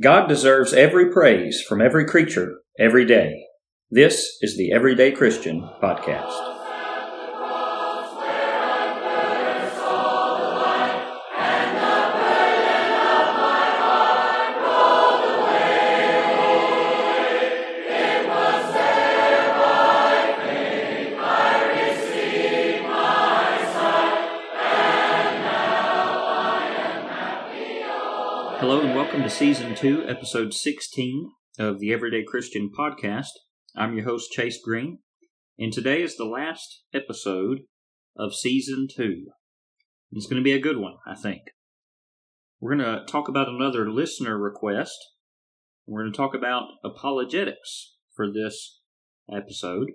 God deserves every praise from every creature every day. This is the Everyday Christian Podcast. To Season 2, Episode 16 of the Everyday Christian Podcast. I'm your host, Chase Green, and today is the last episode of Season 2. It's going to be a good one, I think. We're going to talk about another listener request. We're going to talk about apologetics for this episode.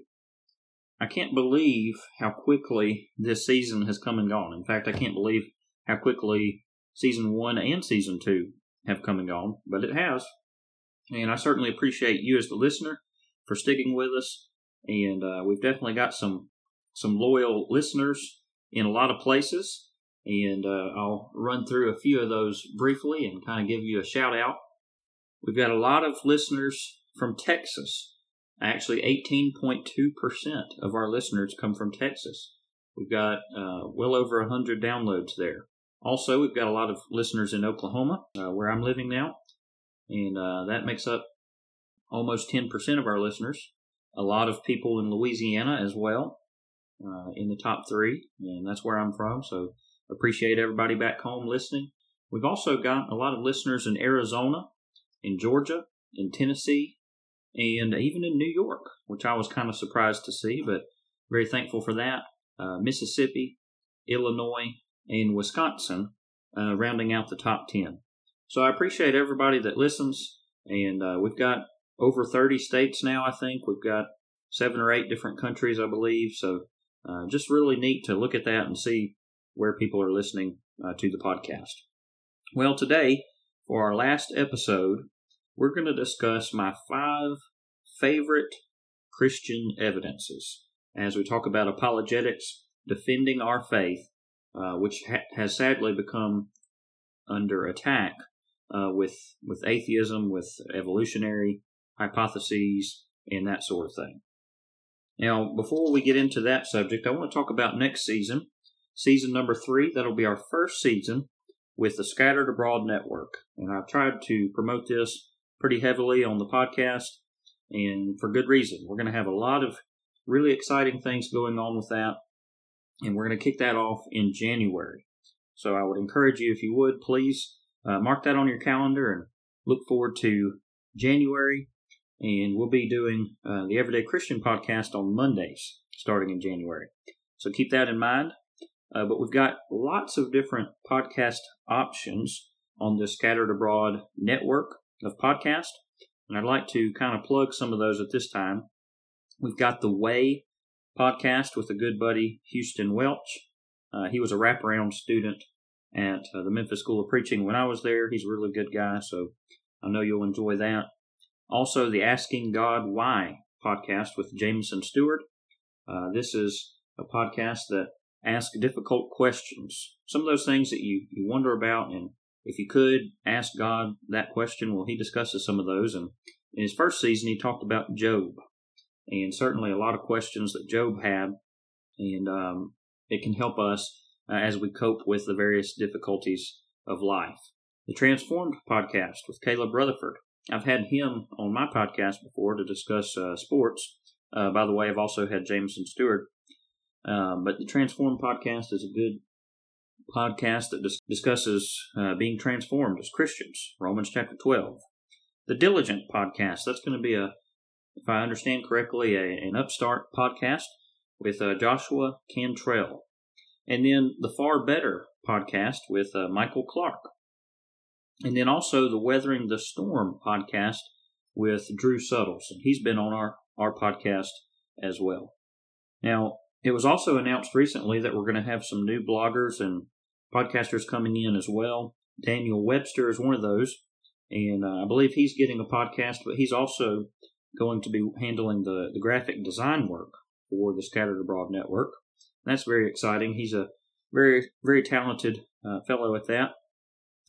I can't believe how quickly this season has come and gone. In fact, I can't believe how quickly season one and season two have come and gone, but it has. And I certainly appreciate you as the listener for sticking with us. And uh, we've definitely got some some loyal listeners in a lot of places. And uh, I'll run through a few of those briefly and kind of give you a shout out. We've got a lot of listeners from Texas. Actually, 18.2% of our listeners come from Texas. We've got uh, well over 100 downloads there. Also, we've got a lot of listeners in Oklahoma, uh, where I'm living now, and uh, that makes up almost 10% of our listeners. A lot of people in Louisiana as well, uh, in the top three, and that's where I'm from. So appreciate everybody back home listening. We've also got a lot of listeners in Arizona, in Georgia, in Tennessee, and even in New York, which I was kind of surprised to see, but very thankful for that. Uh, Mississippi, Illinois, and Wisconsin, uh, rounding out the top 10. So I appreciate everybody that listens, and uh, we've got over 30 states now, I think. We've got seven or eight different countries, I believe. So uh, just really neat to look at that and see where people are listening uh, to the podcast. Well, today, for our last episode, we're going to discuss my five favorite Christian evidences as we talk about apologetics, defending our faith, uh, which ha- has sadly become under attack uh, with with atheism, with evolutionary hypotheses, and that sort of thing. Now, before we get into that subject, I want to talk about next season, season number three. That'll be our first season with the Scattered Abroad Network, and I've tried to promote this pretty heavily on the podcast, and for good reason. We're going to have a lot of really exciting things going on with that and we're going to kick that off in January. So I would encourage you, if you would, please uh, mark that on your calendar and look forward to January. And we'll be doing uh, the Everyday Christian podcast on Mondays starting in January. So keep that in mind. Uh, but we've got lots of different podcast options on the Scattered Abroad network of podcasts. And I'd like to kind of plug some of those at this time. We've got The Way podcast with a good buddy, Houston Welch. Uh, he was a wraparound student at uh, the Memphis School of Preaching when I was there. He's a really good guy, so I know you'll enjoy that. Also, the Asking God Why podcast with Jameson Stewart. Uh, this is a podcast that asks difficult questions. Some of those things that you, you wonder about, and if you could ask God that question, well, he discusses some of those. And in his first season, he talked about Job and certainly a lot of questions that Job had, and um, it can help us uh, as we cope with the various difficulties of life. The Transformed podcast with Caleb Rutherford. I've had him on my podcast before to discuss uh, sports. Uh, by the way, I've also had Jameson Stewart. Um, but the Transformed podcast is a good podcast that dis- discusses uh, being transformed as Christians, Romans chapter 12. The Diligent podcast, that's going to be a if I understand correctly, a, an Upstart podcast with uh, Joshua Cantrell. And then the Far Better podcast with uh, Michael Clark. And then also the Weathering the Storm podcast with Drew Suttles. And he's been on our, our podcast as well. Now, it was also announced recently that we're going to have some new bloggers and podcasters coming in as well. Daniel Webster is one of those. And uh, I believe he's getting a podcast, but he's also going to be handling the, the graphic design work for the Scattered Abroad Network. And that's very exciting. He's a very, very talented uh, fellow at that.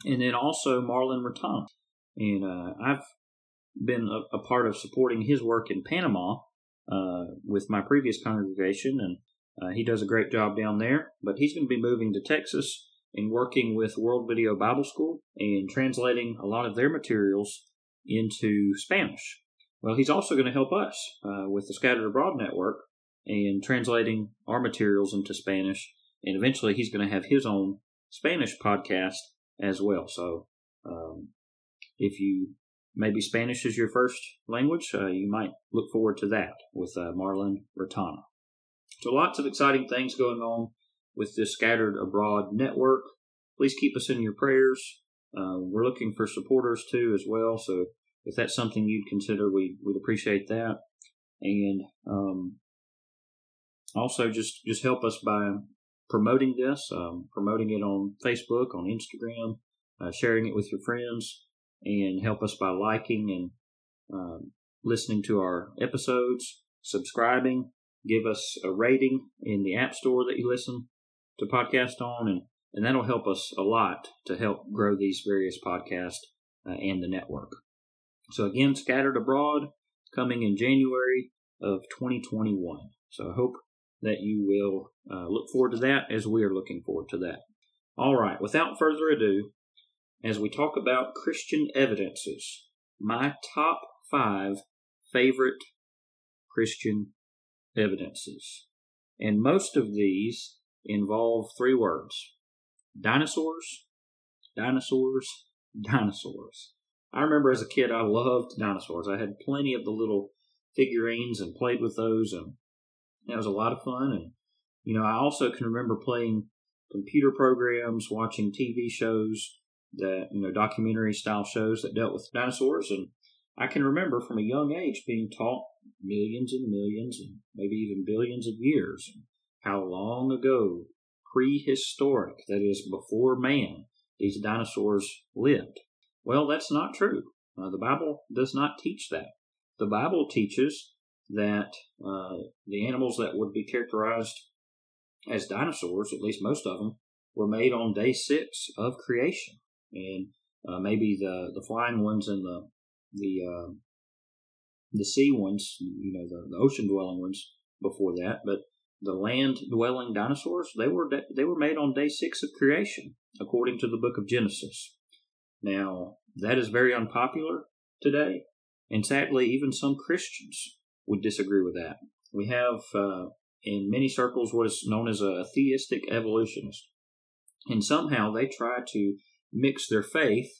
And then also Marlon Raton. and uh, I've been a, a, part of supporting his work in Panama uh, with my previous congregation, and uh, he does a great job down there. But he's going to be moving to Texas and working with World Video Bible School and translating a lot of their materials into Spanish. Well, he's also going to help us uh, with the Scattered Abroad Network and translating our materials into Spanish. And eventually, he's going to have his own Spanish podcast as well. So, um, if you maybe Spanish is your first language, uh, you might look forward to that with uh, Marlon Rotana. So, lots of exciting things going on with this Scattered Abroad network. Please keep us in your prayers. Uh, we're looking for supporters too as well. So, if that's something you'd consider, we, we'd appreciate that. And um, also, just just help us by promoting this, um, promoting it on Facebook, on Instagram, uh, sharing it with your friends, and help us by liking and um, listening to our episodes, subscribing, give us a rating in the App Store that you listen to podcast on, and, and that'll help us a lot to help grow these various podcasts uh, and the network. So, again, Scattered Abroad coming in January of 2021. So, I hope that you will uh, look forward to that as we are looking forward to that. All right, without further ado, as we talk about Christian evidences, my top five favorite Christian evidences. And most of these involve three words dinosaurs, dinosaurs, dinosaurs. I remember as a kid, I loved dinosaurs. I had plenty of the little figurines and played with those, and that was a lot of fun. And, you know, I also can remember playing computer programs, watching TV shows that, you know, documentary style shows that dealt with dinosaurs. And I can remember from a young age being taught millions and millions and maybe even billions of years how long ago, prehistoric, that is, before man, these dinosaurs lived. Well, that's not true. Uh, the Bible does not teach that. The Bible teaches that uh, the animals that would be characterized as dinosaurs, at least most of them, were made on day six of creation, and uh, maybe the the flying ones and the the uh, the sea ones, you know, the, the ocean dwelling ones before that, but the land dwelling dinosaurs they were they were made on day six of creation, according to the book of Genesis. Now that is very unpopular today, and sadly, even some Christians would disagree with that. We have uh, in many circles what is known as a theistic evolutionist. And somehow they try to mix their faith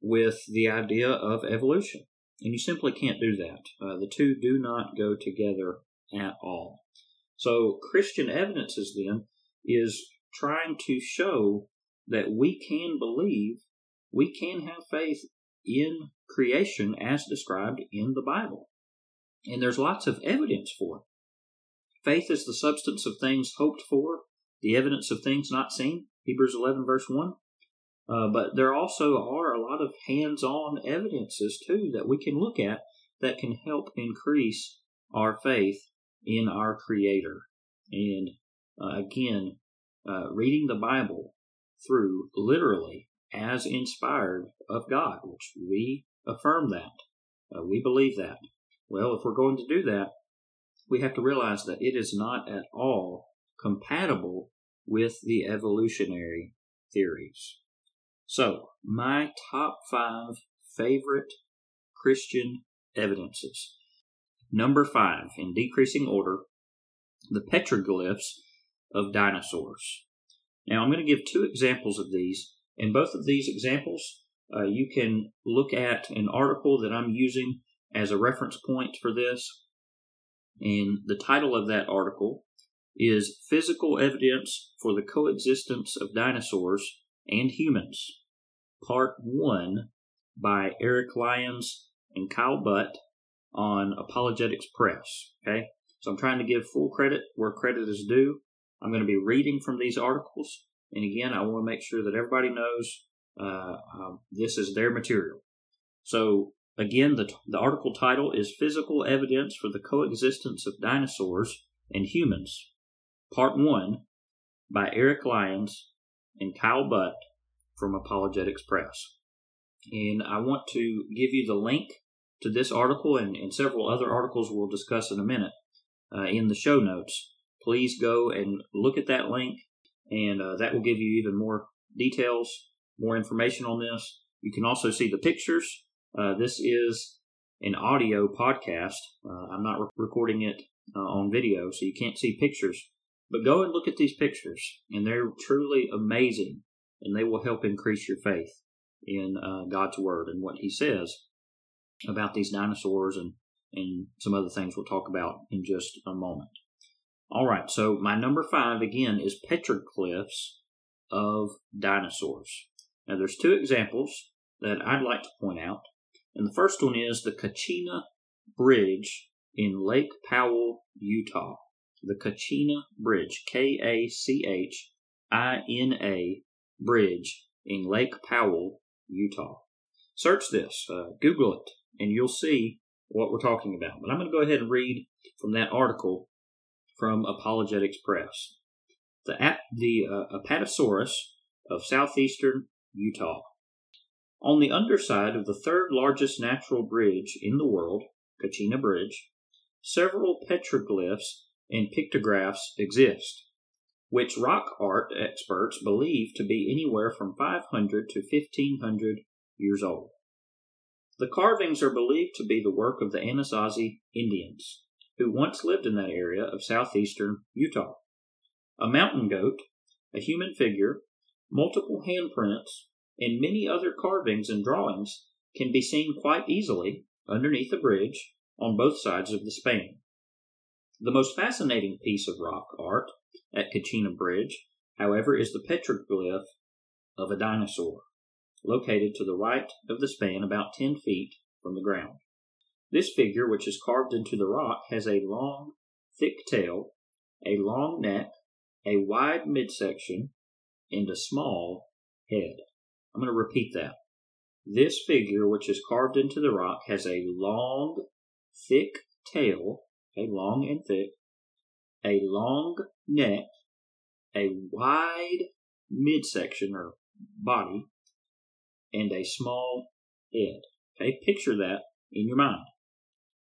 with the idea of evolution. And you simply can't do that. Uh, the two do not go together at all. So, Christian evidences then is trying to show that we can believe, we can have faith in creation as described in the Bible. And there's lots of evidence for it. Faith is the substance of things hoped for, the evidence of things not seen. Hebrews 11, verse 1. Uh, but there also are a lot of hands on evidences, too, that we can look at that can help increase our faith in our Creator. And uh, again, uh, reading the Bible through literally as inspired of God, which we affirm that. Uh, we believe that. Well, if we're going to do that, we have to realize that it is not at all compatible with the evolutionary theories. So, my top five favorite Christian evidences. Number five, in decreasing order, the petroglyphs of dinosaurs. Now, I'm going to give two examples of these, and both of these examples uh, you can look at an article that I'm using as a reference point for this. And the title of that article is Physical Evidence for the Coexistence of Dinosaurs and Humans, Part 1 by Eric Lyons and Kyle Butt on Apologetics Press. Okay, so I'm trying to give full credit where credit is due. I'm going to be reading from these articles, and again, I want to make sure that everybody knows uh, uh, this is their material. So Again, the, the article title is Physical Evidence for the Coexistence of Dinosaurs and Humans, Part 1, by Eric Lyons and Kyle Butt from Apologetics Press. And I want to give you the link to this article and, and several other articles we'll discuss in a minute uh, in the show notes. Please go and look at that link, and uh, that will give you even more details, more information on this. You can also see the pictures. Uh, this is an audio podcast. Uh, I'm not re- recording it uh, on video, so you can't see pictures. But go and look at these pictures, and they're truly amazing, and they will help increase your faith in uh, God's Word and what He says about these dinosaurs and, and some other things we'll talk about in just a moment. All right, so my number five again is petroglyphs of dinosaurs. Now, there's two examples that I'd like to point out, and the first one is the Kachina Bridge in Lake Powell, Utah. The Kachina Bridge, K A C H I N A Bridge in Lake Powell, Utah. Search this, uh, Google it, and you'll see what we're talking about. But I'm going to go ahead and read from that article from Apologetics Press. The, the uh, Apatosaurus of southeastern Utah. On the underside of the third largest natural bridge in the world, Kachina Bridge, several petroglyphs and pictographs exist, which rock art experts believe to be anywhere from 500 to 1500 years old. The carvings are believed to be the work of the Anasazi Indians, who once lived in that area of southeastern Utah. A mountain goat, a human figure, multiple handprints, and many other carvings and drawings can be seen quite easily underneath the bridge on both sides of the span. The most fascinating piece of rock art at Kachina Bridge, however, is the petroglyph of a dinosaur, located to the right of the span about 10 feet from the ground. This figure, which is carved into the rock, has a long, thick tail, a long neck, a wide midsection, and a small head. I'm going to repeat that. This figure, which is carved into the rock, has a long, thick tail, a long and thick, a long neck, a wide midsection or body, and a small head. Okay, picture that in your mind.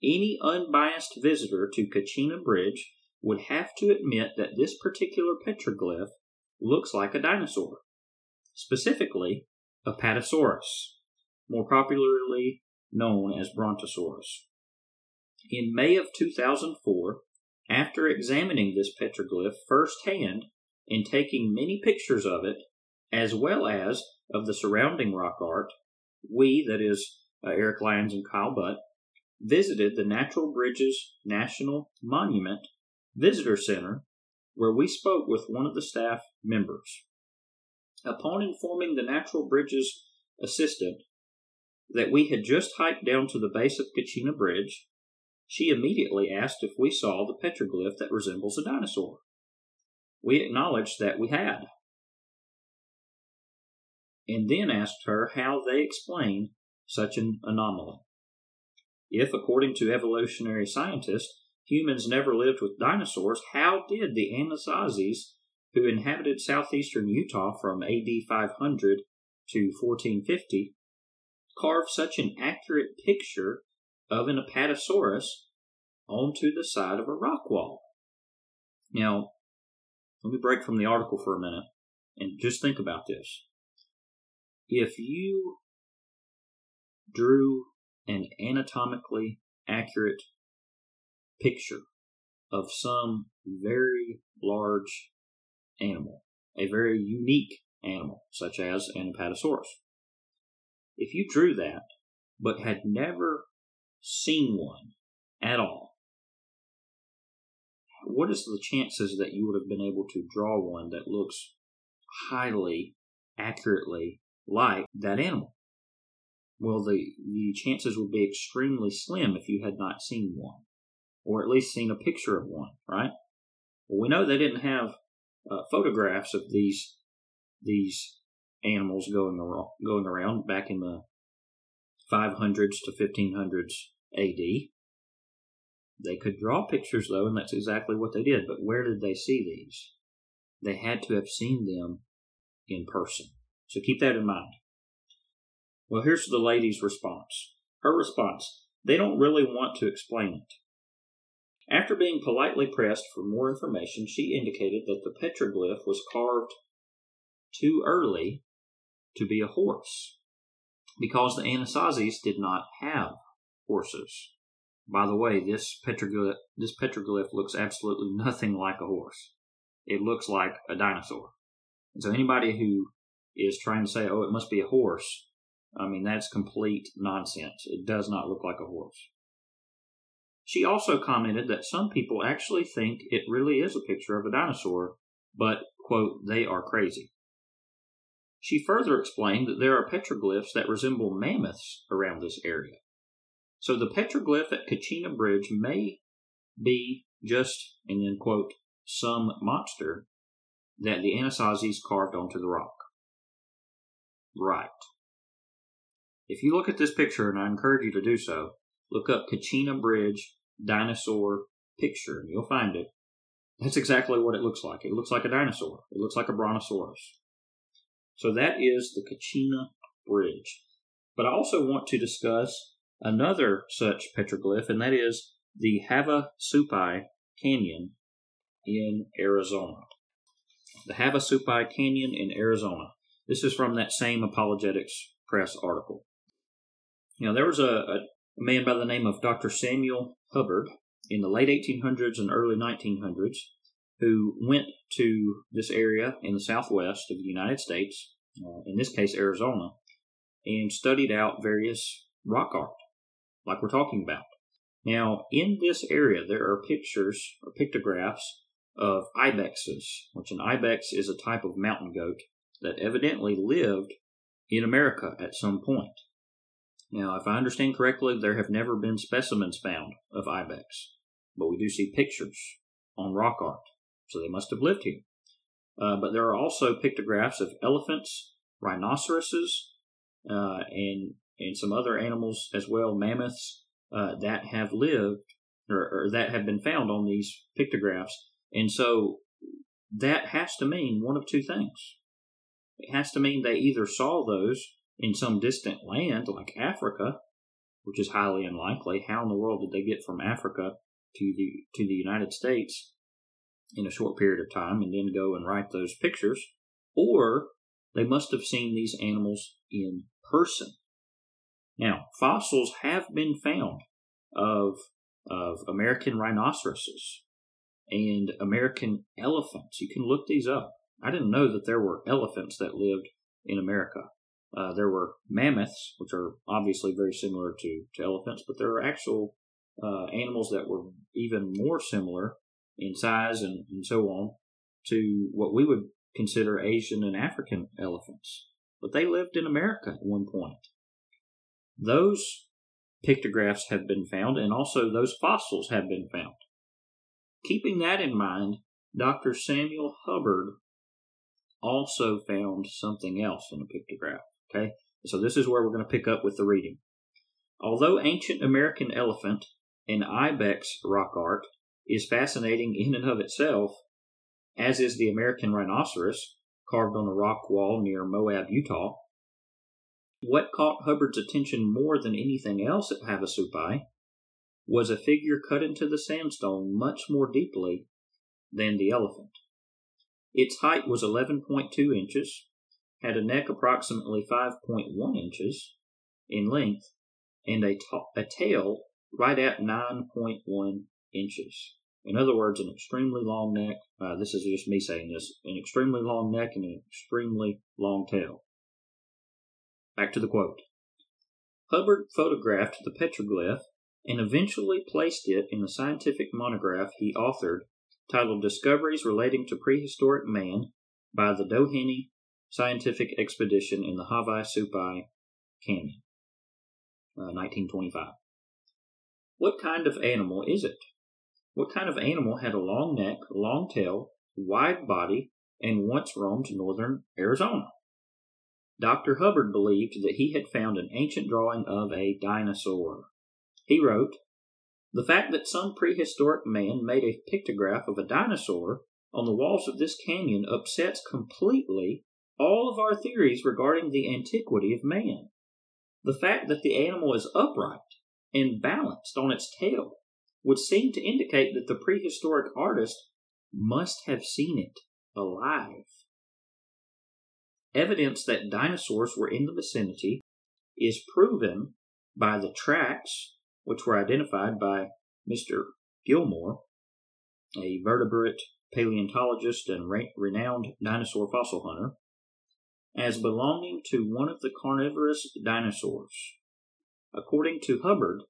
Any unbiased visitor to Kachina Bridge would have to admit that this particular petroglyph looks like a dinosaur, specifically a Apatosaurus, more popularly known as Brontosaurus. In May of 2004, after examining this petroglyph firsthand and taking many pictures of it, as well as of the surrounding rock art, we, that is, uh, Eric Lyons and Kyle Butt, visited the Natural Bridges National Monument Visitor Center, where we spoke with one of the staff members. Upon informing the Natural Bridges assistant that we had just hiked down to the base of Kachina Bridge, she immediately asked if we saw the petroglyph that resembles a dinosaur. We acknowledged that we had, and then asked her how they explained such an anomaly. If, according to evolutionary scientists, humans never lived with dinosaurs, how did the Anasazis, who inhabited southeastern Utah from AD 500 to 1450, carve such an accurate picture of an Apatosaurus onto the side of a rock wall? Now, let me break from the article for a minute and just think about this. If you drew an anatomically accurate picture of some very large animal, a very unique animal, such as an Apatosaurus. If you drew that, but had never seen one at all, what is the chances that you would have been able to draw one that looks highly accurately like that animal? Well, the, the chances would be extremely slim if you had not seen one or at least seen a picture of one, right? Well, we know they didn't have uh, photographs of these these animals going around, going around back in the 500s to 1500s AD. They could draw pictures though, and that's exactly what they did. But where did they see these? They had to have seen them in person. So keep that in mind. Well, here's the lady's response. Her response they don't really want to explain it. After being politely pressed for more information, she indicated that the petroglyph was carved too early to be a horse because the Anasazis did not have horses. By the way, this petroglyph, this petroglyph looks absolutely nothing like a horse. It looks like a dinosaur. And so anybody who is trying to say, oh, it must be a horse, I mean, that's complete nonsense. It does not look like a horse. She also commented that some people actually think it really is a picture of a dinosaur, but, quote, they are crazy. She further explained that there are petroglyphs that resemble mammoths around this area. So the petroglyph at Kachina Bridge may be just, and then quote, some monster that the Anasazis carved onto the rock. Right. If you look at this picture, and I encourage you to do so, look up Kachina Bridge dinosaur picture, and you'll find it. That's exactly what it looks like. It looks like a dinosaur. It looks like a brontosaurus. So that is the Kachina Bridge. But I also want to discuss another such petroglyph, and that is the Havasupai Canyon in Arizona. The Havasupai Canyon in Arizona. This is from that same Apologetics Press article. You know, there was a, a man by the name of Dr. Samuel Hubbard in the late 1800s and early 1900s who went to this area in the southwest of the United States, uh, in this case Arizona, and studied out various rock art like we're talking about. Now, in this area, there are pictures or pictographs of ibexes, which an ibex is a type of mountain goat that evidently lived in America at some point. Now, if I understand correctly, there have never been specimens found of ibex, but we do see pictures on rock art, so they must have lived here. Uh, but there are also pictographs of elephants, rhinoceroses, uh, and and some other animals as well, mammoths, uh, that have lived or, or that have been found on these pictographs. And so that has to mean one of two things. It has to mean they either saw those in some distant land like Africa, which is highly unlikely. How in the world did they get from Africa to the to the United States in a short period of time and then go and write those pictures? Or they must have seen these animals in person. Now, fossils have been found of, of American rhinoceroses and American elephants. You can look these up. I didn't know that there were elephants that lived in America. Uh, there were mammoths, which are obviously very similar to, to elephants, but there are actual uh, animals that were even more similar in size and, and so on to what we would consider Asian and African elephants. But they lived in America at one point. Those pictographs have been found, and also those fossils have been found. Keeping that in mind, Dr. Samuel Hubbard also found something else in a pictograph. Okay, so this is where we're going to pick up with the reading. Although ancient American elephant and ibex rock art is fascinating in and of itself, as is the American rhinoceros carved on a rock wall near Moab, Utah, what caught Hubbard's attention more than anything else at Havasupai was a figure cut into the sandstone much more deeply than the elephant. Its height was 11.2 inches, had a neck approximately 5.1 inches in length, and a, tail right at 9.1 inches. In other words, an extremely long neck. Uh, this is just me saying this an extremely long neck and an extremely long tail. Back to the quote. Hubbard photographed the petroglyph and eventually placed it in the scientific monograph he authored titled Discoveries Relating to Prehistoric Man by the Doheny Scientific Expedition in the Havasupai Canyon, uh, 1925. What kind of animal is it? What kind of animal had a long neck, long tail, wide body, and once roamed northern Arizona? Dr. Hubbard believed that he had found an ancient drawing of a dinosaur. He wrote, The fact that some prehistoric man made a pictograph of a dinosaur on the walls of this canyon upsets completely all of our theories regarding the antiquity of man. The fact that the animal is upright and balanced on its tail would seem to indicate that the prehistoric artist must have seen it alive. Evidence that dinosaurs were in the vicinity is proven by the tracks, which were identified by Mr. Gilmore, a vertebrate paleontologist and renowned dinosaur fossil hunter, as belonging to one of the carnivorous dinosaurs. According to Hubbard,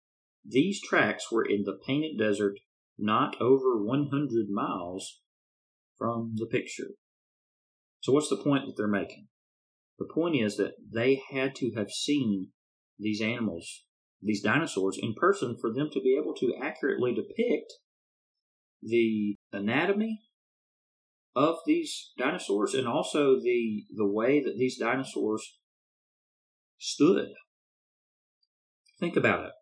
these tracks were in the Painted Desert not over 100 miles from the picture. So, what's the point that they're making? The point is that they had to have seen these animals, these dinosaurs, in person for them to be able to accurately depict the anatomy of these dinosaurs and also the the way that these dinosaurs stood. Think about it.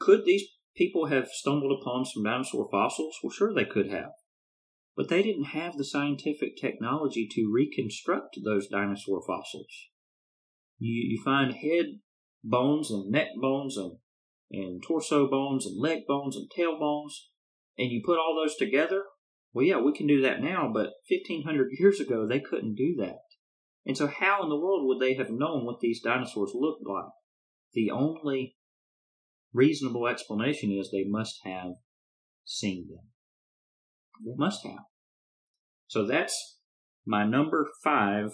Could these people have stumbled upon some dinosaur fossils? Well, sure they could have. But they didn't have the scientific technology to reconstruct those dinosaur fossils. You, you find head bones and neck bones and, and torso bones and leg bones and tail bones, and you put all those together. Well, yeah, we can do that now, but 1500 years ago they couldn't do that. And so, how in the world would they have known what these dinosaurs looked like? The only reasonable explanation is they must have seen them. They must have. So that's my number five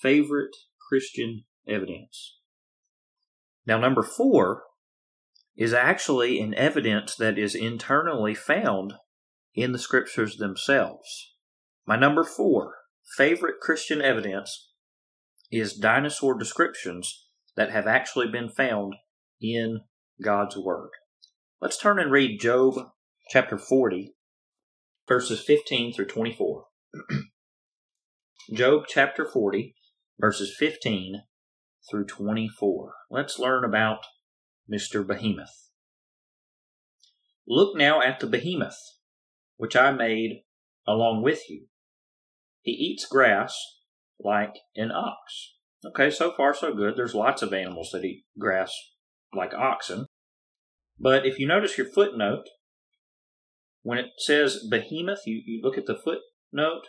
favorite Christian evidence. Now, number four is actually an evidence that is internally found in the scriptures themselves. My number four favorite Christian evidence is dinosaur descriptions that have actually been found in God's Word. Let's turn and read Job chapter 40, verses 15 through 24. Job chapter 40, verses 15 through 24. Let's learn about Mr. Behemoth. Look now at the behemoth, which I made along with you. He eats grass like an ox. Okay, so far so good. There's lots of animals that eat grass like oxen. But if you notice your footnote, when it says behemoth, you, you look at the footnote,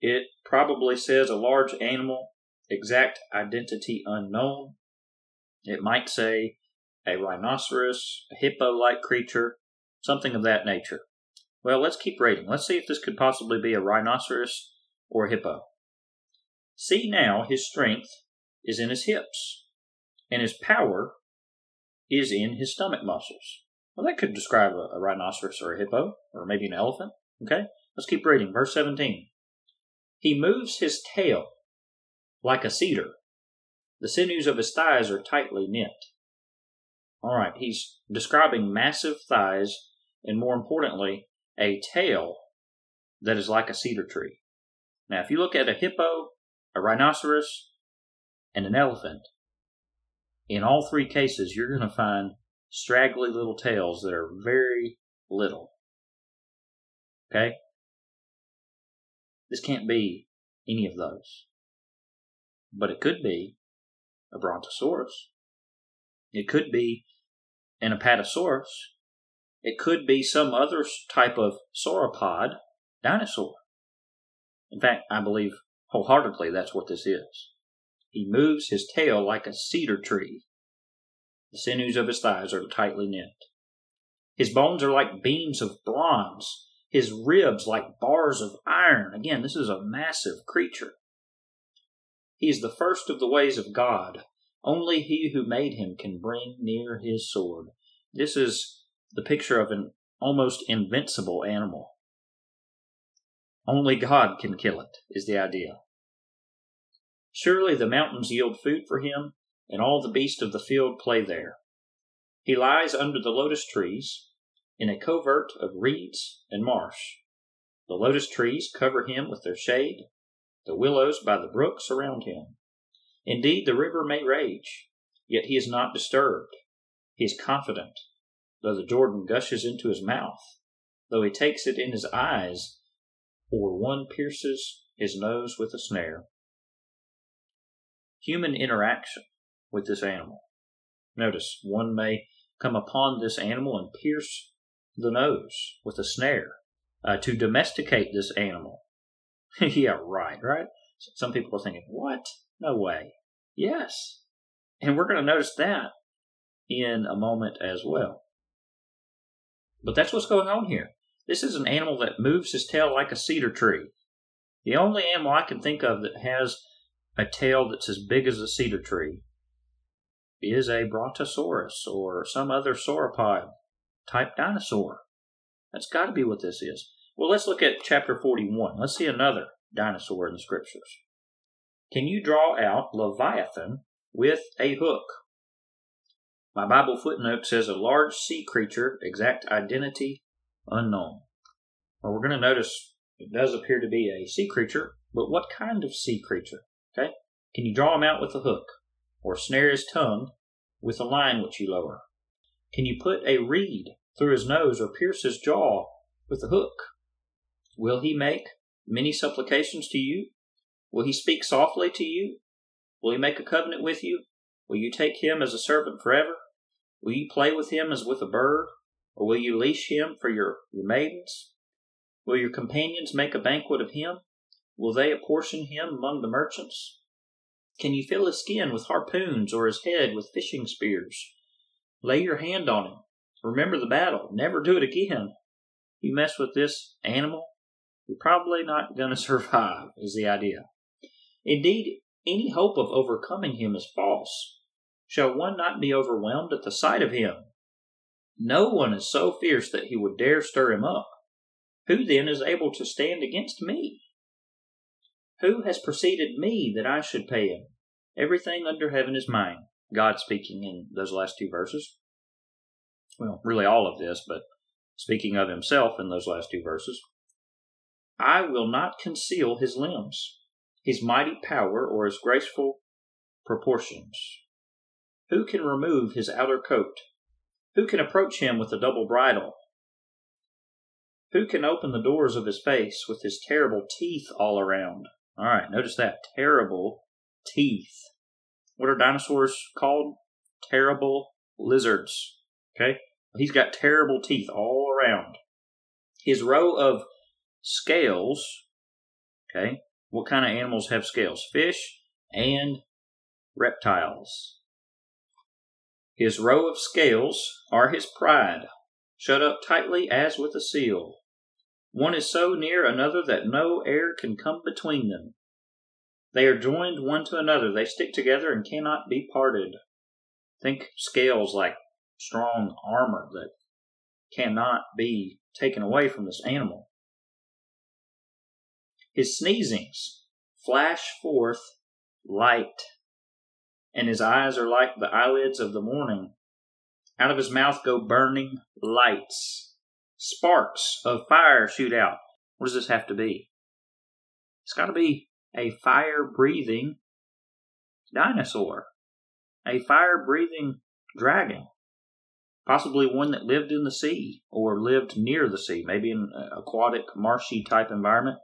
it probably says a large animal, exact identity unknown. It might say a rhinoceros, a hippo like creature, something of that nature. Well, let's keep reading. Let's see if this could possibly be a rhinoceros or a hippo. See now, his strength is in his hips, and his power is in his stomach muscles. Well, that could describe a, a rhinoceros or a hippo, or maybe an elephant. Okay, let's keep reading. Verse 17. He moves his tail like a cedar. The sinews of his thighs are tightly knit. All right, he's describing massive thighs and, more importantly, a tail that is like a cedar tree. Now, if you look at a hippo, a rhinoceros, and an elephant, in all three cases, you're going to find straggly little tails that are very little. Okay? This can't be any of those. But it could be a brontosaurus. It could be an apatosaurus. It could be some other type of sauropod dinosaur. In fact, I believe wholeheartedly that's what this is. He moves his tail like a cedar tree. The sinews of his thighs are tightly knit. His bones are like beams of bronze, his ribs like bars of iron. Again, this is a massive creature. He is the first of the ways of God. Only he who made him can bring near his sword. This is the picture of an almost invincible animal. Only God can kill it, is the idea. Surely the mountains yield food for him, and all the beasts of the field play there. He lies under the lotus trees, in a covert of reeds and marsh. The lotus trees cover him with their shade, the willows by the brook surround him. Indeed, the river may rage, yet he is not disturbed. He is confident, though the Jordan gushes into his mouth, though he takes it in his eyes, or one pierces his nose with a snare human interaction with this animal. Notice, one may come upon this animal and pierce the nose with a snare uh, to domesticate this animal. yeah, right, right? Some people are thinking, what? No way. Yes. And we're going to notice that in a moment as well. But that's what's going on here. This is an animal that moves his tail like a cedar tree. The only animal I can think of that has a tail that's as big as a cedar tree is a Brontosaurus or some other sauropod type dinosaur. That's got to be what this is. Well, let's look at chapter 41. Let's see another dinosaur in the scriptures. Can you draw out Leviathan with a hook? My Bible footnote says a large sea creature, exact identity unknown. Well, we're going to notice it does appear to be a sea creature, but what kind of sea creature? Okay? Can you draw him out with a hook? Or snare his tongue with a line which you lower? Can you put a reed through his nose or pierce his jaw with a hook? Will he make many supplications to you? Will he speak softly to you? Will he make a covenant with you? Will you take him as a servant forever? Will you play with him as with a bird? Or will you leash him for your, your maidens? Will your companions make a banquet of him? Will they apportion him among the merchants? Can you fill his skin with harpoons or his head with fishing spears? Lay your hand on him. Remember the battle. Never do it again. You mess with this animal, you're probably not going to survive, is the idea. Indeed, any hope of overcoming him is false. Shall one not be overwhelmed at the sight of him? No one is so fierce that he would dare stir him up. Who then is able to stand against me? Who has preceded me that I should pay him? Everything under heaven is mine. God speaking in those last two verses. Well, really all of this, but speaking of himself in those last two verses. I will not conceal his limbs, his mighty power, or his graceful proportions. Who can remove his outer coat? Who can approach him with a double bridle? Who can open the doors of his face with his terrible teeth all around? All right, notice that. Terrible teeth. What are dinosaurs called? Terrible lizards. Okay? He's got terrible teeth all around. His row of scales, okay? What kind of animals have scales? Fish and reptiles. His row of scales are his pride, shut up tightly as with a seal. One is so near another that no air can come between them. They are joined one to another, they stick together and cannot be parted. Think scales like strong armor that cannot be taken away from this animal. His sneezings flash forth light, and his eyes are like the eyelids of the morning. Out of his mouth go burning lights. Sparks of fire shoot out. What does this have to be? It's got to be a fire breathing dinosaur, a fire breathing dragon, possibly one that lived in the sea or lived near the sea, maybe in an aquatic, marshy type environment.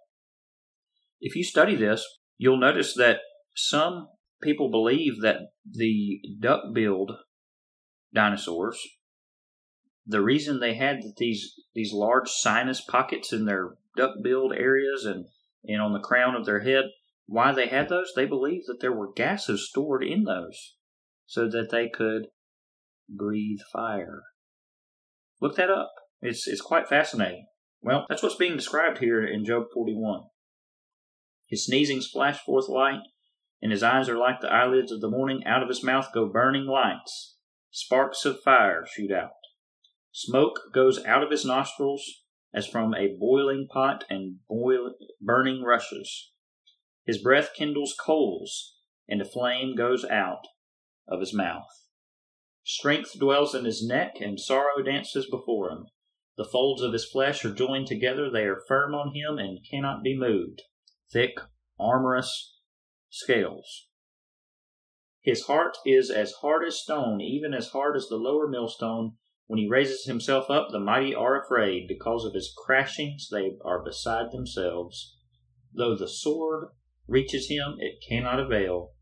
If you study this, you'll notice that some people believe that the duck-billed dinosaurs the reason they had these these large sinus pockets in their duck-billed areas and and on the crown of their head, why they had those? They believed that there were gases stored in those so that they could breathe fire. Look that up. It's it's quite fascinating. Well, that's what's being described here in Job 41. His sneezing splash forth light, and his eyes are like the eyelids of the morning. Out of his mouth go burning lights. Sparks of fire shoot out. Smoke goes out of his nostrils as from a boiling pot and boil, burning rushes. His breath kindles coals, and a flame goes out of his mouth. Strength dwells in his neck, and sorrow dances before him. The folds of his flesh are joined together, they are firm on him and cannot be moved. Thick, armorous scales. His heart is as hard as stone, even as hard as the lower millstone, when he raises himself up, the mighty are afraid. Because of his crashings, they are beside themselves. Though the sword reaches him, it cannot avail,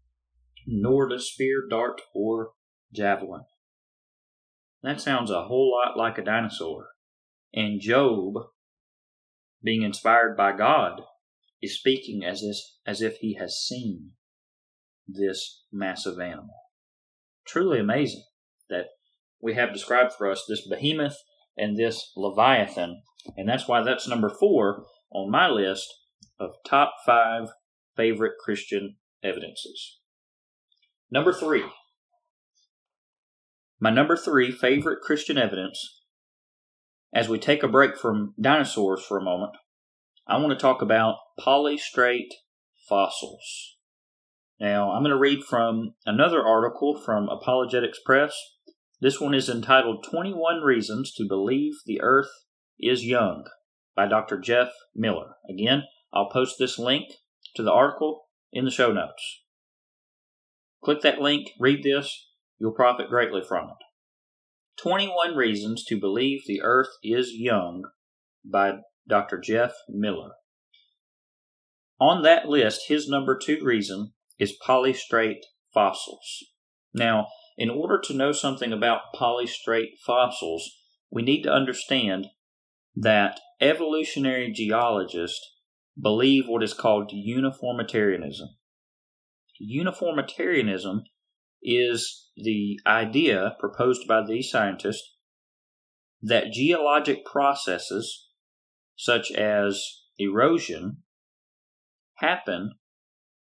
nor does spear, dart, or javelin. That sounds a whole lot like a dinosaur. And Job, being inspired by God, is speaking as if, as if he has seen this massive animal. Truly amazing that we have described for us this behemoth and this leviathan, and that's why that's number four on my list of top five favorite Christian evidences. Number three. My number three favorite Christian evidence, as we take a break from dinosaurs for a moment, I want to talk about polystrate fossils. Now, I'm going to read from another article from Apologetics Press. This one is entitled 21 Reasons to Believe the Earth is Young by Dr. Jeff Miller. Again, I'll post this link to the article in the show notes. Click that link, read this, you'll profit greatly from it. 21 Reasons to Believe the Earth is Young by Dr. Jeff Miller. On that list, his number two reason is polystrate fossils. Now, in order to know something about polystrate fossils, we need to understand that evolutionary geologists believe what is called uniformitarianism. Uniformitarianism is the idea proposed by these scientists that geologic processes such as erosion happen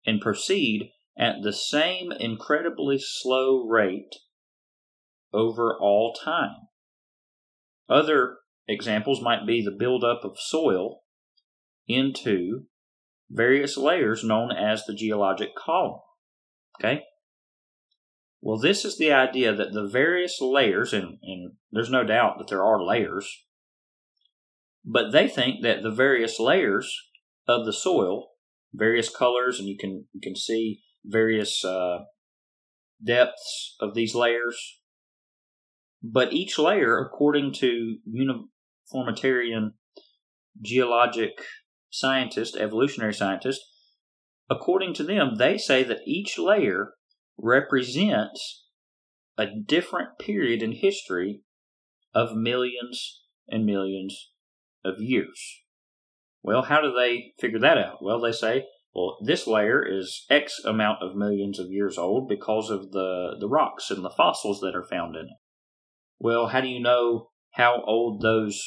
and proceed at the same incredibly slow rate over all time. Other examples might be the buildup of soil into various layers known as the geologic column. Okay? Well, this is the idea that the various layers, and, and there's no doubt that there are layers, but they think that the various layers of the soil, various colors, and you can you can see various uh, depths of these layers, but each layer, according to uniformitarian geologic scientists, evolutionary scientists, according to them, they say that each layer represents a different period in history of millions and millions of years. Well, how do they figure that out? Well, they say, well, this layer is X amount of millions of years old because of the, the rocks and the fossils that are found in it. Well, how do you know how old those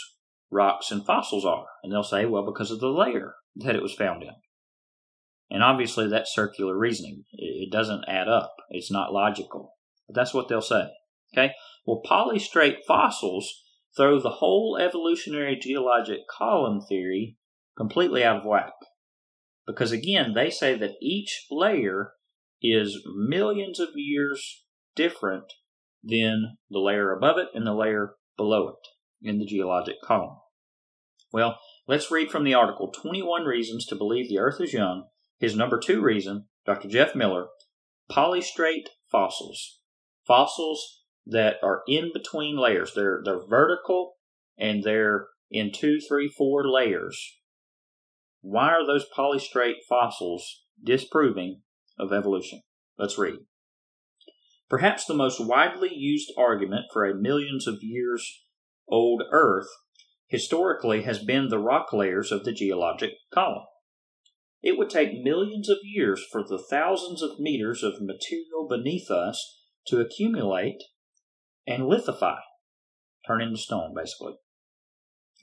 rocks and fossils are? And they'll say, well, because of the layer that it was found in. And obviously, that's circular reasoning. It doesn't add up. It's not logical. But that's what they'll say. Okay? Well, polystrate fossils throw the whole evolutionary geologic column theory completely out of whack. Because again, they say that each layer is millions of years different than the layer above it and the layer below it in the geologic column. Well, let's read from the article 21 Reasons to Believe the Earth is Young his number two reason, Dr. Jeff Miller, polystrate fossils. Fossils that are in between layers. They're they're vertical and they're in two, three, four layers. Why are those polystrate fossils disproving of evolution? Let's read. Perhaps the most widely used argument for a millions of years old Earth historically has been the rock layers of the geologic column. It would take millions of years for the thousands of meters of material beneath us to accumulate and lithify, turn into stone, basically.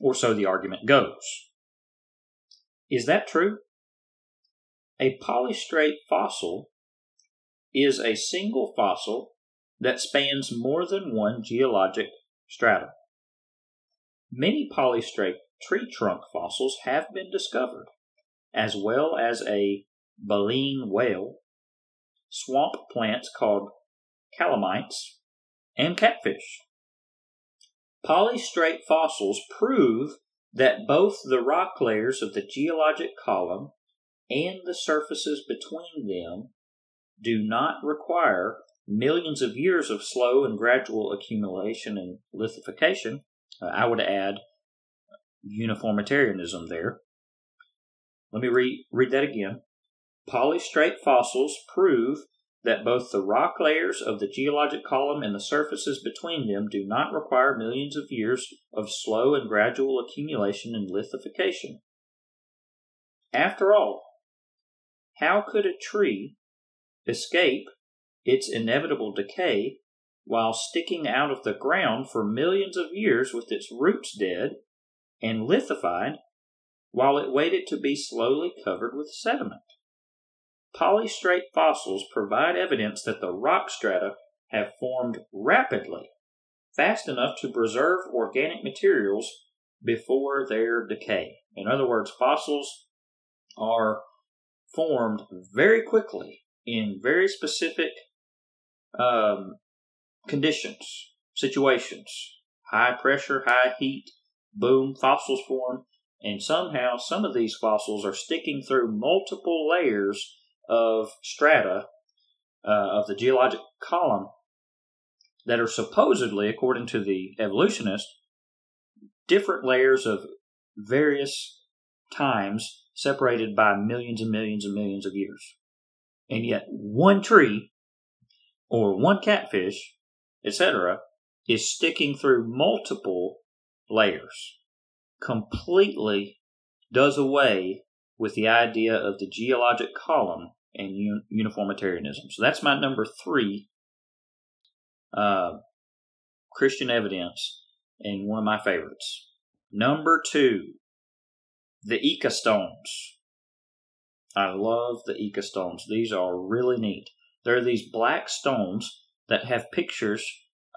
Or so the argument goes. Is that true? A polystrate fossil is a single fossil that spans more than one geologic stratum. Many polystrate tree trunk fossils have been discovered as well as a baleen whale, swamp plants called calamites, and catfish. Polystrate fossils prove that both the rock layers of the geologic column and the surfaces between them do not require millions of years of slow and gradual accumulation and lithification. Uh, I would add uniformitarianism there. Let me read, read that again. Polystrate fossils prove that both the rock layers of the geologic column and the surfaces between them do not require millions of years of slow and gradual accumulation and lithification. After all, how could a tree escape its inevitable decay while sticking out of the ground for millions of years with its roots dead and lithified while it waited to be slowly covered with sediment? Polystrate fossils provide evidence that the rock strata have formed rapidly, fast enough to preserve organic materials before their decay. In other words, fossils are formed very quickly in very specific um, conditions, situations. High pressure, high heat, boom, fossils form, and somehow some of these fossils are sticking through multiple layers of strata uh, of the geologic column that are supposedly, according to the evolutionist, different layers of various times separated by millions and millions and millions of years. And yet, one tree or one catfish, etc., is sticking through multiple layers, completely does away with the idea of the geologic column and un- uniformitarianism. So that's my number three uh, Christian evidence and one of my favorites. Number two, the Ica stones. I love the Ica stones. These are really neat. There are these black stones that have pictures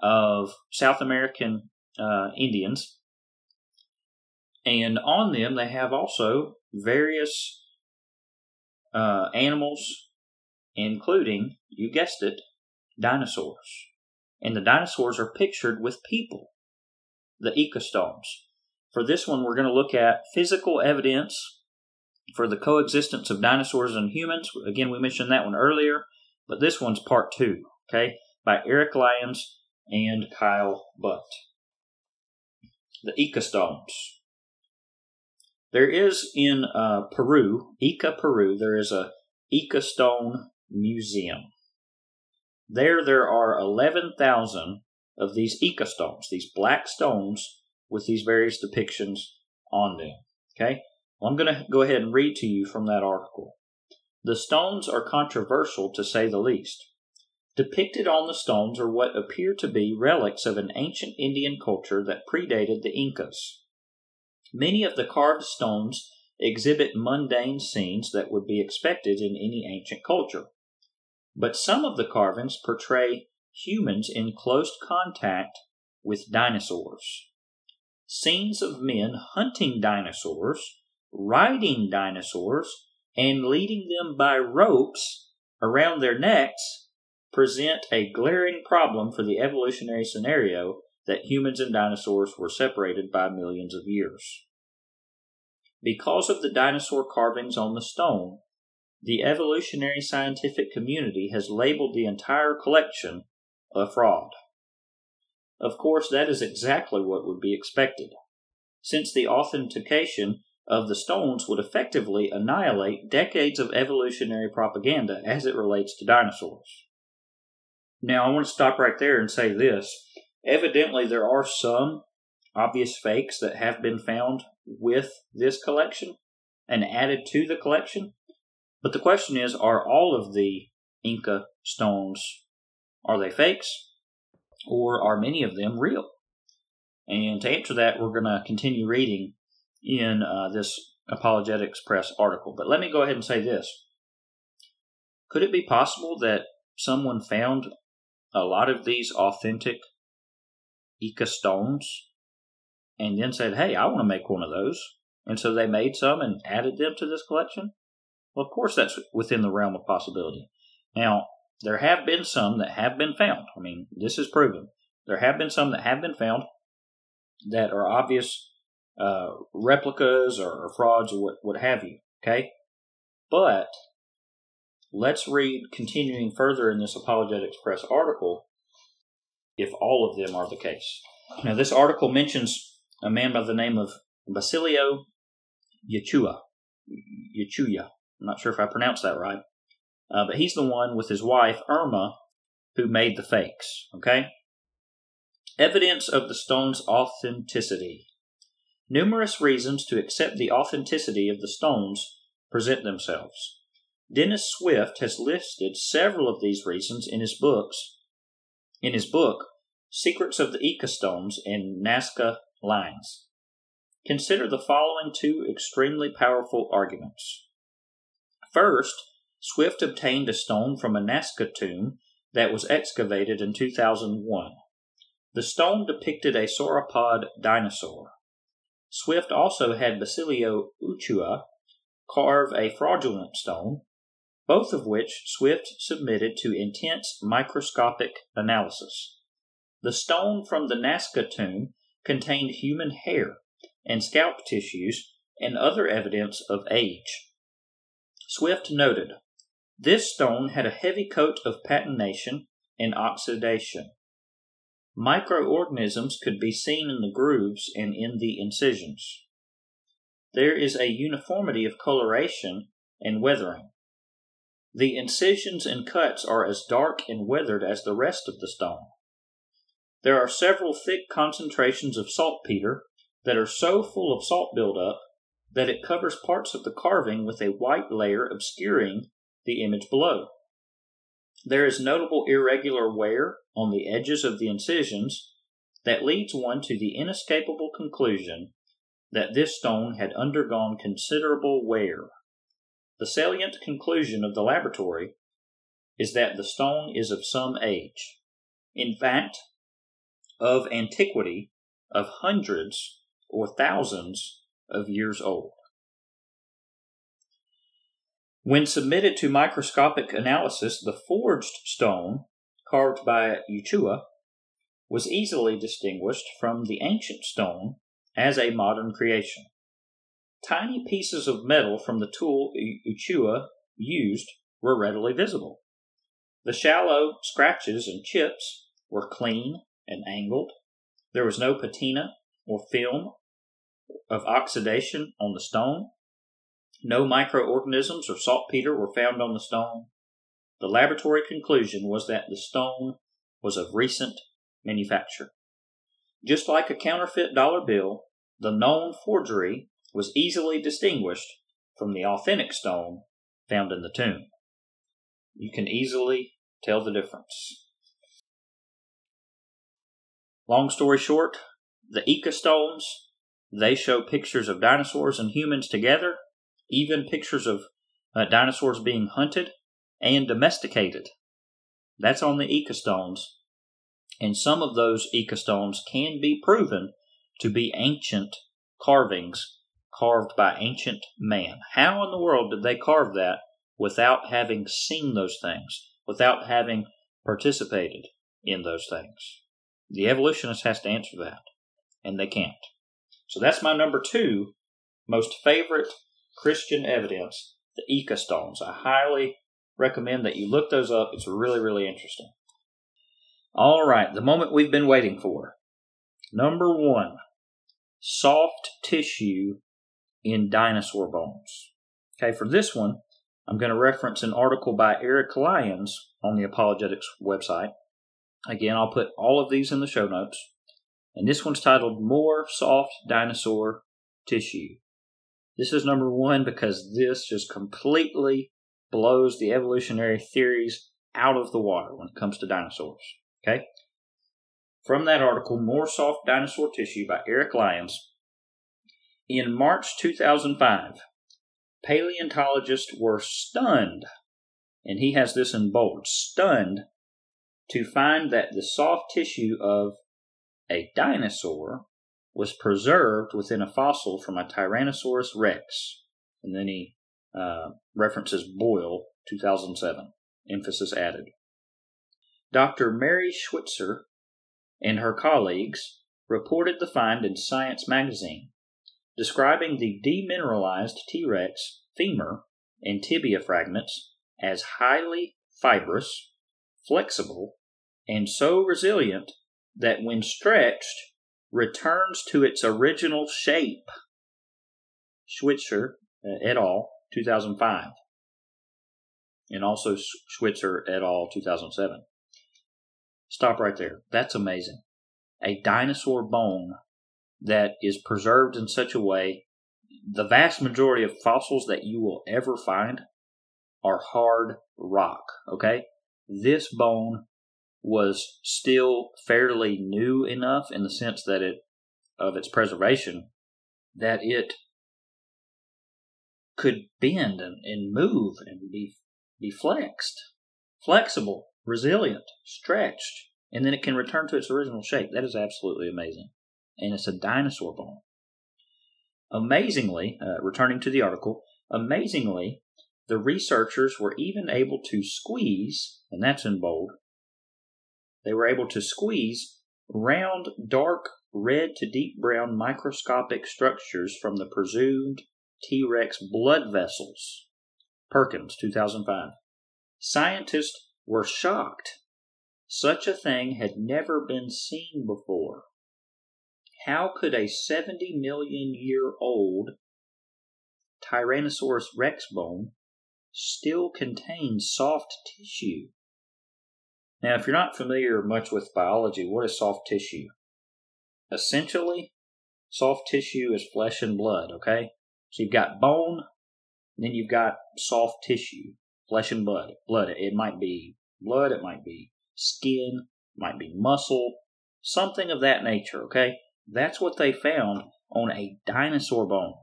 of South American uh, Indians, and on them they have also various uh, animals, including, you guessed it, dinosaurs. And the dinosaurs are pictured with people, the Ica stones. For this one, we're going to look at physical evidence for the coexistence of dinosaurs and humans. Again, we mentioned that one earlier, but this one's part two, okay, by Eric Lyons and Kyle Butt. The Ica stones. There is in uh, Peru, Ica, Peru, there is a Ica Stone Museum. There, there are 11,000 of these Ica stones, these black stones with these various depictions on them. Okay? Well, I'm going to go ahead and read to you from that article. The stones are controversial to say the least. Depicted on the stones are what appear to be relics of an ancient Indian culture that predated the Incas. Many of the carved stones exhibit mundane scenes that would be expected in any ancient culture. But some of the carvings portray humans in close contact with dinosaurs. Scenes of men hunting dinosaurs, riding dinosaurs, and leading them by ropes around their necks present a glaring problem for the evolutionary scenario that humans and dinosaurs were separated by millions of years. Because of the dinosaur carvings on the stone, the evolutionary scientific community has labeled the entire collection a fraud. Of course, that is exactly what would be expected, since the authentication of the stones would effectively annihilate decades of evolutionary propaganda as it relates to dinosaurs. Now, I want to stop right there and say this. Evidently, there are some obvious fakes that have been found with this collection and added to the collection. But the question is, are all of the Inca stones are they fakes or are many of them real? And to answer that, we're going to continue reading in uh, this Apologetics Press article. But let me go ahead and say this. Could it be possible that someone found a lot of these authentic Ica stones and then said, Hey, I want to make one of those. And so they made some and added them to this collection. Well, of course, that's within the realm of possibility. Now, there have been some that have been found. I mean, this is proven. There have been some that have been found that are obvious uh, replicas or, or frauds or what, what have you. Okay? But let's read, continuing further in this Apologetics Press article, if all of them are the case. Now, this article mentions a man by the name of Basilio Yachua. Yachuya. I'm not sure if I pronounced that right. uh, but he's the one with his wife Irma who made the fakes. Okay. Evidence of the stone's authenticity. Numerous reasons to accept the authenticity of the stones present themselves. Dennis Swift has listed several of these reasons in his books. In his book, Secrets of the Ica Stones and Nazca Lines. Consider the following two extremely powerful arguments. First, Swift obtained a stone from a Nazca tomb that was excavated in 2001. The stone depicted a sauropod dinosaur. Swift also had Basilio Uschuya carve a fraudulent stone, both of which Swift submitted to intense microscopic analysis. The stone from the Nazca tomb contained human hair and scalp tissues and other evidence of age. Swift noted, This stone had a heavy coat of patination and oxidation. Microorganisms could be seen in the grooves and in the incisions. There is a uniformity of coloration and weathering. The incisions and cuts are as dark and weathered as the rest of the stone. There are several thick concentrations of saltpeter that are so full of salt buildup that it covers parts of the carving with a white layer obscuring the image below. There is notable irregular wear on the edges of the incisions that leads one to the inescapable conclusion that this stone had undergone considerable wear. The salient conclusion of the laboratory is that the stone is of some age. In fact, of antiquity of hundreds or thousands of years old. When submitted to microscopic analysis, the forged stone, carved by Uschuya, was easily distinguished from the ancient stone as a modern creation. Tiny pieces of metal from the tool Uschuya used were readily visible. The shallow scratches and chips were clean and angled. There was no patina or film of oxidation on the stone. No microorganisms or saltpeter were found on the stone. The laboratory conclusion was that the stone was of recent manufacture. Just like a counterfeit dollar bill, the known forgery was easily distinguished from the authentic stone found in the tomb. You can easily tell the difference. Long story short, the Ica stones, they show pictures of dinosaurs and humans together, even pictures of uh, dinosaurs being hunted and domesticated. That's on the Ica stones. And some of those Ica stones can be proven to be ancient carvings carved by ancient man. How in the world did they carve that without having seen those things, without having participated in those things? The evolutionist has to answer that, and they can't. So that's my number two most favorite Christian evidence, the Ica stones. I highly recommend that you look those up. It's really, really interesting. All right, the moment we've been waiting for. Number one soft tissue in dinosaur bones. Okay, for this one, I'm going to reference an article by Eric Lyons on the Apologetics website. Again, I'll put all of these in the show notes. And this one's titled More Soft Dinosaur Tissue. This is number one because this just completely blows the evolutionary theories out of the water when it comes to dinosaurs. Okay? From that article, More Soft Dinosaur Tissue by Eric Lyons. In March 2005, paleontologists were stunned, and he has this in bold stunned to find that the soft tissue of a dinosaur was preserved within a fossil from a Tyrannosaurus rex. And then he uh, references Boyle, 2007. Emphasis added. Dr. Mary Schweitzer and her colleagues reported the find in Science magazine, describing the demineralized T Rex femur and tibia fragments as highly fibrous, flexible, and so resilient that when stretched returns to its original shape. Schweitzer uh, et al., 2005. and also Schweitzer et al. 2007. Stop right there. That's amazing. A dinosaur bone that is preserved in such a way, the vast majority of fossils that you will ever find are hard rock, okay? This bone was still fairly new enough in the sense that it of its preservation that it could bend and, and move and be be flexed, flexible, resilient, stretched, and then it can return to its original shape. That is absolutely amazing. And it's a dinosaur bone. Amazingly, uh, returning to the article, amazingly, the researchers were even able to squeeze, and that's in bold, they were able to squeeze round, dark red to deep brown microscopic structures from the presumed T Rex blood vessels. Perkins, 2005. Scientists were shocked. Such a thing had never been seen before. How could a 70 million year old Tyrannosaurus rex bone still contain soft tissue? Now, if you're not familiar much with biology, what is soft tissue? Essentially, soft tissue is flesh and blood, okay? So you've got bone, then you've got soft tissue, flesh and blood. Blood, it might be blood, it might be skin, it might be muscle, something of that nature, okay? That's what they found on a dinosaur bone.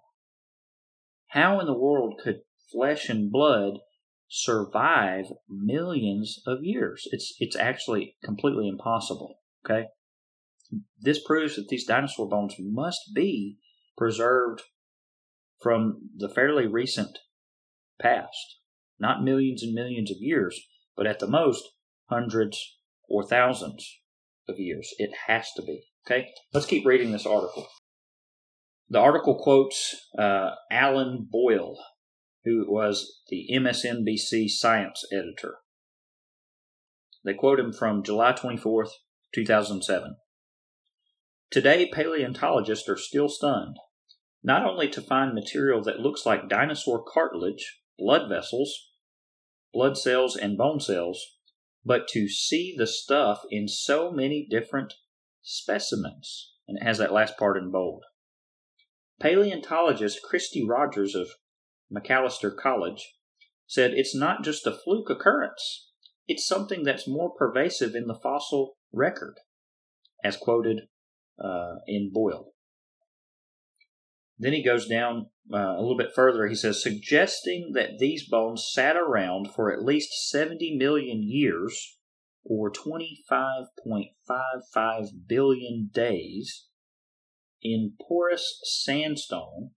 How in the world could flesh and blood survive millions of years. It's it's actually completely impossible. Okay, this proves that these dinosaur bones must be preserved from the fairly recent past, not millions and millions of years, but at the most hundreds or thousands of years. It has to be. Okay, let's keep reading this article. The article quotes uh, Alan Boyle, who was the MSNBC science editor. They quote him from July 24th, 2007. Today, paleontologists are still stunned, not only to find material that looks like dinosaur cartilage, blood vessels, blood cells, and bone cells, but to see the stuff in so many different specimens. And it has that last part in bold. Paleontologist Kristi Rogers of Macalester College, said it's not just a fluke occurrence, it's something that's more pervasive in the fossil record, as quoted uh, in Boyle. Then he goes down uh, a little bit further. He says, suggesting that these bones sat around for at least 70 million years, or 25.55 billion days, in porous sandstone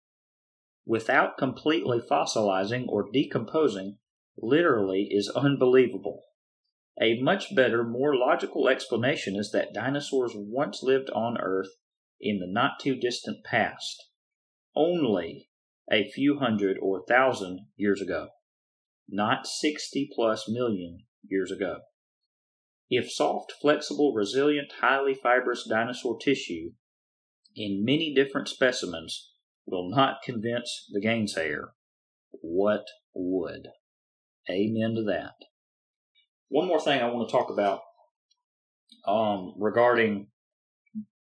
without completely fossilizing or decomposing literally is unbelievable. A much better, more logical explanation is that dinosaurs once lived on Earth in the not too distant past, only a few hundred or thousand years ago, not 60 plus million years ago. If soft, flexible, resilient, highly fibrous dinosaur tissue in many different specimens will not convince the gainsayer, what would? Amen to that. One more thing I want to talk about um, regarding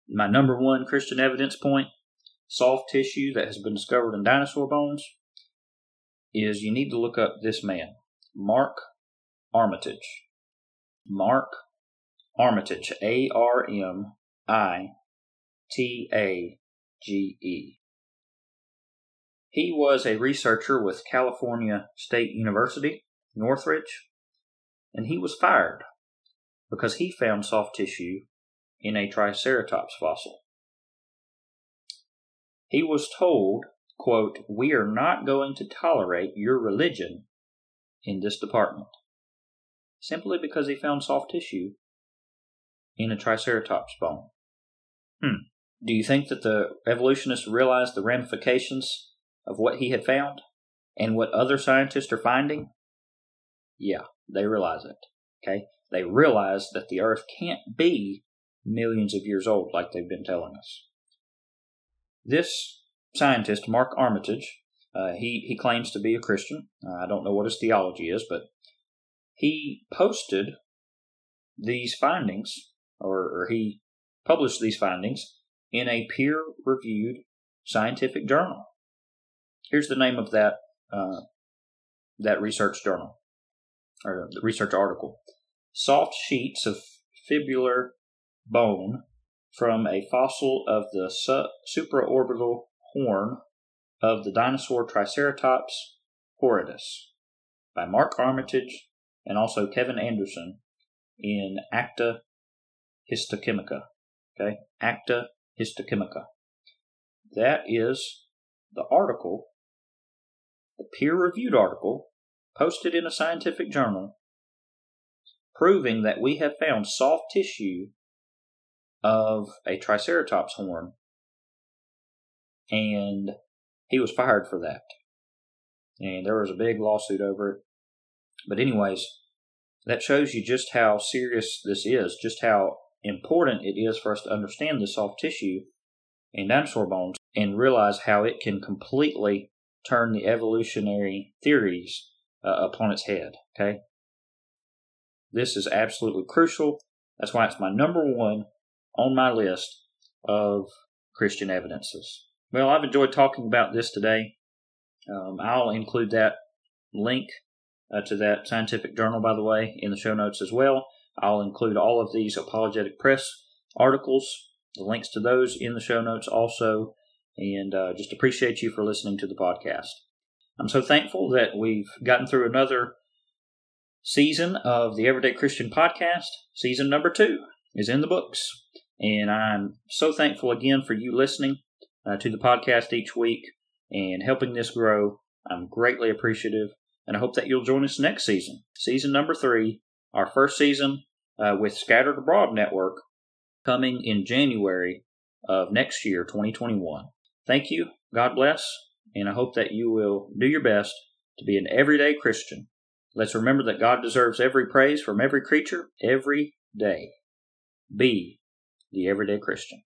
my number one Christian evidence point soft tissue that has been discovered in dinosaur bones is you need to look up this man, Mark Armitage. Mark Armitage, A R M I T A G E. He was a researcher with California State University, Northridge, and he was fired because he found soft tissue in a Triceratops fossil. He was told, quote, We are not going to tolerate your religion in this department, simply because he found soft tissue in a Triceratops bone. Hmm. Do you think that the evolutionists realized the ramifications of what he had found and what other scientists are finding, yeah, they realize it. Okay? They realize that the Earth can't be millions of years old like they've been telling us. This scientist, Mark Armitage, uh, he, he claims to be a Christian. Uh, I don't know what his theology is, but he posted these findings, or, or he published these findings in a peer reviewed scientific journal. Here's the name of that uh, that research journal or the research article. Soft sheets of fibrillar bone from a fossil of the su- supraorbital horn of the dinosaur Triceratops horridus by Mark Armitage and also Kevin Anderson in Acta Histochemica. Okay, Acta Histochemica. That is the article, the peer reviewed article, posted in a scientific journal, proving that we have found soft tissue of a Triceratops horn, and he was fired for that. And there was a big lawsuit over it. But, anyways, that shows you just how serious this is, just how important it is for us to understand the soft tissue in dinosaur bones and realize how it can completely turn the evolutionary theories uh, upon its head. Okay? This is absolutely crucial. That's why it's my number one on my list of Christian evidences. Well, I've enjoyed talking about this today. Um, I'll include that link uh, to that scientific journal, by the way, in the show notes as well. I'll include all of these Apologetic Press articles, the links to those in the show notes also, and uh, just appreciate you for listening to the podcast. I'm so thankful that we've gotten through another season of the Everyday Christian Podcast. Season number two is in the books. And I'm so thankful again for you listening uh, to the podcast each week and helping this grow. I'm greatly appreciative. And I hope that you'll join us next season, season number three, our first season uh, with Scattered Abroad Network, coming in January of next year, 2021. Thank you. God bless. And I hope that you will do your best to be an everyday Christian. Let's remember that God deserves every praise from every creature every day. Be the everyday Christian.